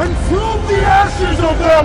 and from the ashes of their